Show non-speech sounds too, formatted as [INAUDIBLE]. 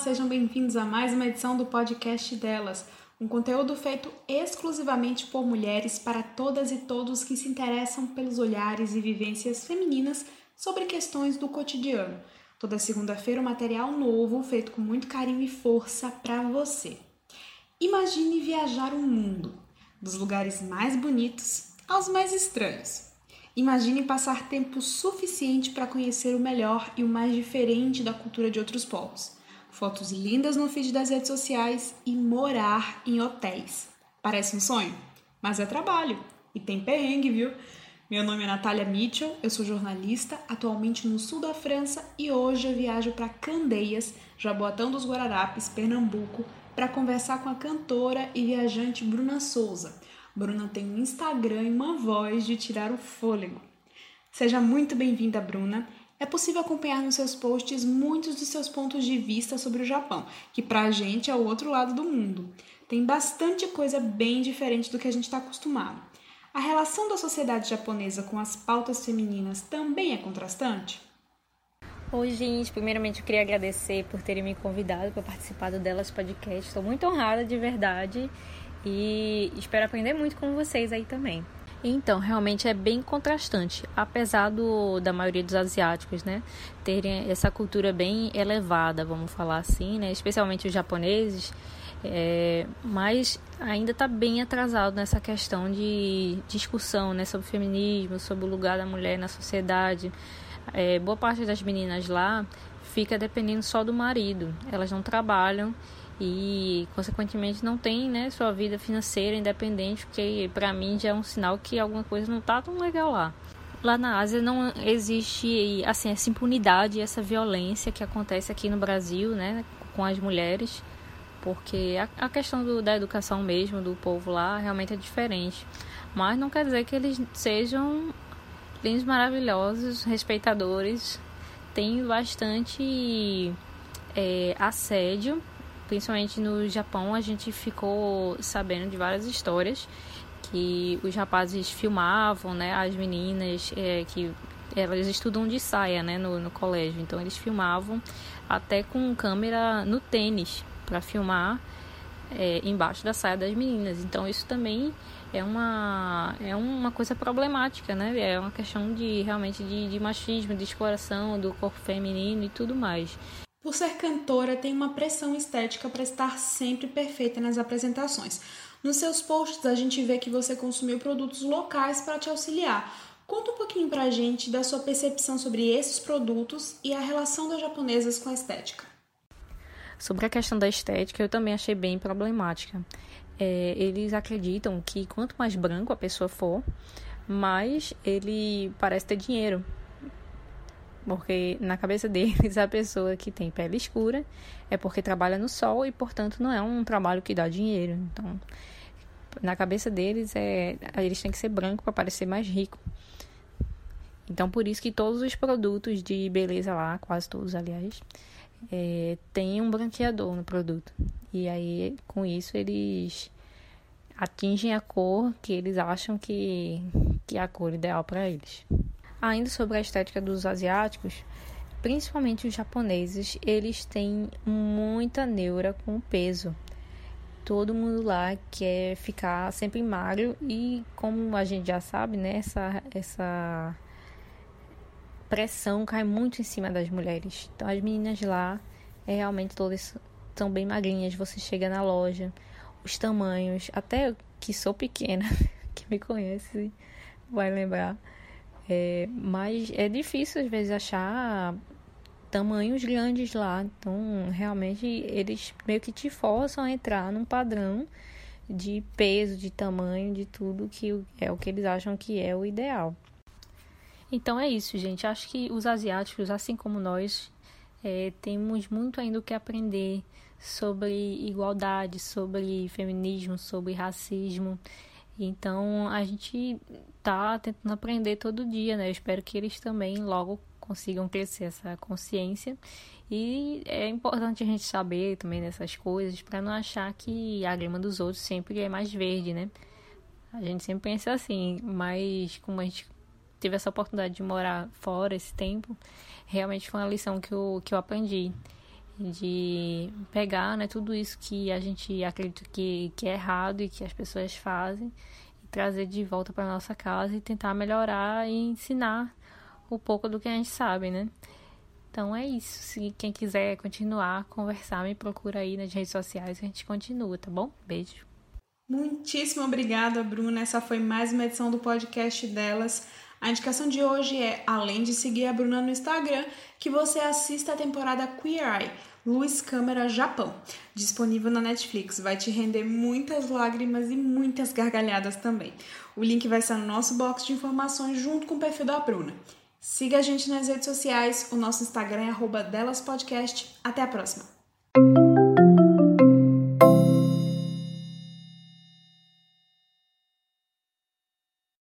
sejam bem-vindos a mais uma edição do podcast delas, um conteúdo feito exclusivamente por mulheres para todas e todos que se interessam pelos olhares e vivências femininas sobre questões do cotidiano. Toda segunda-feira, um material novo feito com muito carinho e força para você. Imagine viajar o mundo, dos lugares mais bonitos aos mais estranhos. Imagine passar tempo suficiente para conhecer o melhor e o mais diferente da cultura de outros povos. Fotos lindas no feed das redes sociais e morar em hotéis. Parece um sonho? Mas é trabalho e tem perrengue, viu? Meu nome é Natália Mitchell, eu sou jornalista, atualmente no sul da França e hoje eu viajo para Candeias, Jaboatão dos Guararapes, Pernambuco, para conversar com a cantora e viajante Bruna Souza. Bruna tem um Instagram e uma voz de tirar o fôlego. Seja muito bem-vinda, Bruna. É possível acompanhar nos seus posts muitos dos seus pontos de vista sobre o Japão, que pra gente é o outro lado do mundo. Tem bastante coisa bem diferente do que a gente está acostumado. A relação da sociedade japonesa com as pautas femininas também é contrastante? Oi, gente. Primeiramente, eu queria agradecer por terem me convidado para participar do Delas Podcast. Estou muito honrada, de verdade, e espero aprender muito com vocês aí também. Então, realmente é bem contrastante, apesar do, da maioria dos asiáticos, né, terem essa cultura bem elevada, vamos falar assim, né, especialmente os japoneses, é, mas ainda está bem atrasado nessa questão de discussão né, sobre feminismo, sobre o lugar da mulher na sociedade. É, boa parte das meninas lá fica dependendo só do marido, elas não trabalham e consequentemente não tem né, sua vida financeira independente, porque para mim já é um sinal que alguma coisa não está tão legal lá. Lá na Ásia não existe assim essa impunidade, essa violência que acontece aqui no Brasil, né, com as mulheres porque a, a questão do, da educação mesmo do povo lá realmente é diferente. Mas não quer dizer que eles sejam lindos, maravilhosos, respeitadores. Tem bastante é, assédio, principalmente no Japão. A gente ficou sabendo de várias histórias que os rapazes filmavam, né, as meninas é, que elas estudam de saia, né, no, no colégio. Então eles filmavam até com câmera no tênis para filmar é, embaixo da saia das meninas. Então isso também é uma, é uma coisa problemática, né? É uma questão de realmente de, de machismo, de exploração do corpo feminino e tudo mais. Por ser cantora, tem uma pressão estética para estar sempre perfeita nas apresentações. Nos seus posts, a gente vê que você consumiu produtos locais para te auxiliar. Conta um pouquinho pra gente da sua percepção sobre esses produtos e a relação das japonesas com a estética. Sobre a questão da estética, eu também achei bem problemática. É, eles acreditam que quanto mais branco a pessoa for, mais ele parece ter dinheiro. Porque na cabeça deles, a pessoa que tem pele escura é porque trabalha no sol e, portanto, não é um trabalho que dá dinheiro. Então, na cabeça deles, é, eles têm que ser branco para parecer mais rico. Então, por isso que todos os produtos de beleza lá, quase todos, aliás, é, tem um branqueador no produto. E aí, com isso, eles atingem a cor que eles acham que, que é a cor ideal para eles. Ainda sobre a estética dos asiáticos, principalmente os japoneses, eles têm muita neura com o peso. Todo mundo lá quer ficar sempre magro e, como a gente já sabe, né, essa, essa pressão cai muito em cima das mulheres. Então as meninas lá é, realmente todas são bem magrinhas. Você chega na loja, os tamanhos, até que sou pequena, [LAUGHS] que me conhece vai lembrar. É, mas é difícil às vezes achar tamanhos grandes lá. Então, realmente, eles meio que te forçam a entrar num padrão de peso, de tamanho, de tudo que é o que eles acham que é o ideal. Então é isso, gente. Acho que os asiáticos, assim como nós, é, temos muito ainda o que aprender sobre igualdade, sobre feminismo, sobre racismo. Então a gente tá tentando aprender todo dia, né? Eu espero que eles também logo consigam crescer essa consciência. E é importante a gente saber também dessas coisas para não achar que a grama dos outros sempre é mais verde, né? A gente sempre pensa assim, mas como a gente tive essa oportunidade de morar fora esse tempo, realmente foi uma lição que eu, que eu aprendi. De pegar né, tudo isso que a gente acredita que, que é errado e que as pessoas fazem e trazer de volta para nossa casa e tentar melhorar e ensinar o pouco do que a gente sabe, né? Então é isso. Se quem quiser continuar, conversar, me procura aí nas redes sociais e a gente continua, tá bom? Beijo. Muitíssimo obrigada, Bruna. Essa foi mais uma edição do podcast delas. A indicação de hoje é, além de seguir a Bruna no Instagram, que você assista a temporada Queer Eye, Luz Câmera Japão, disponível na Netflix. Vai te render muitas lágrimas e muitas gargalhadas também. O link vai estar no nosso box de informações junto com o perfil da Bruna. Siga a gente nas redes sociais, o nosso Instagram é delaspodcast. Até a próxima!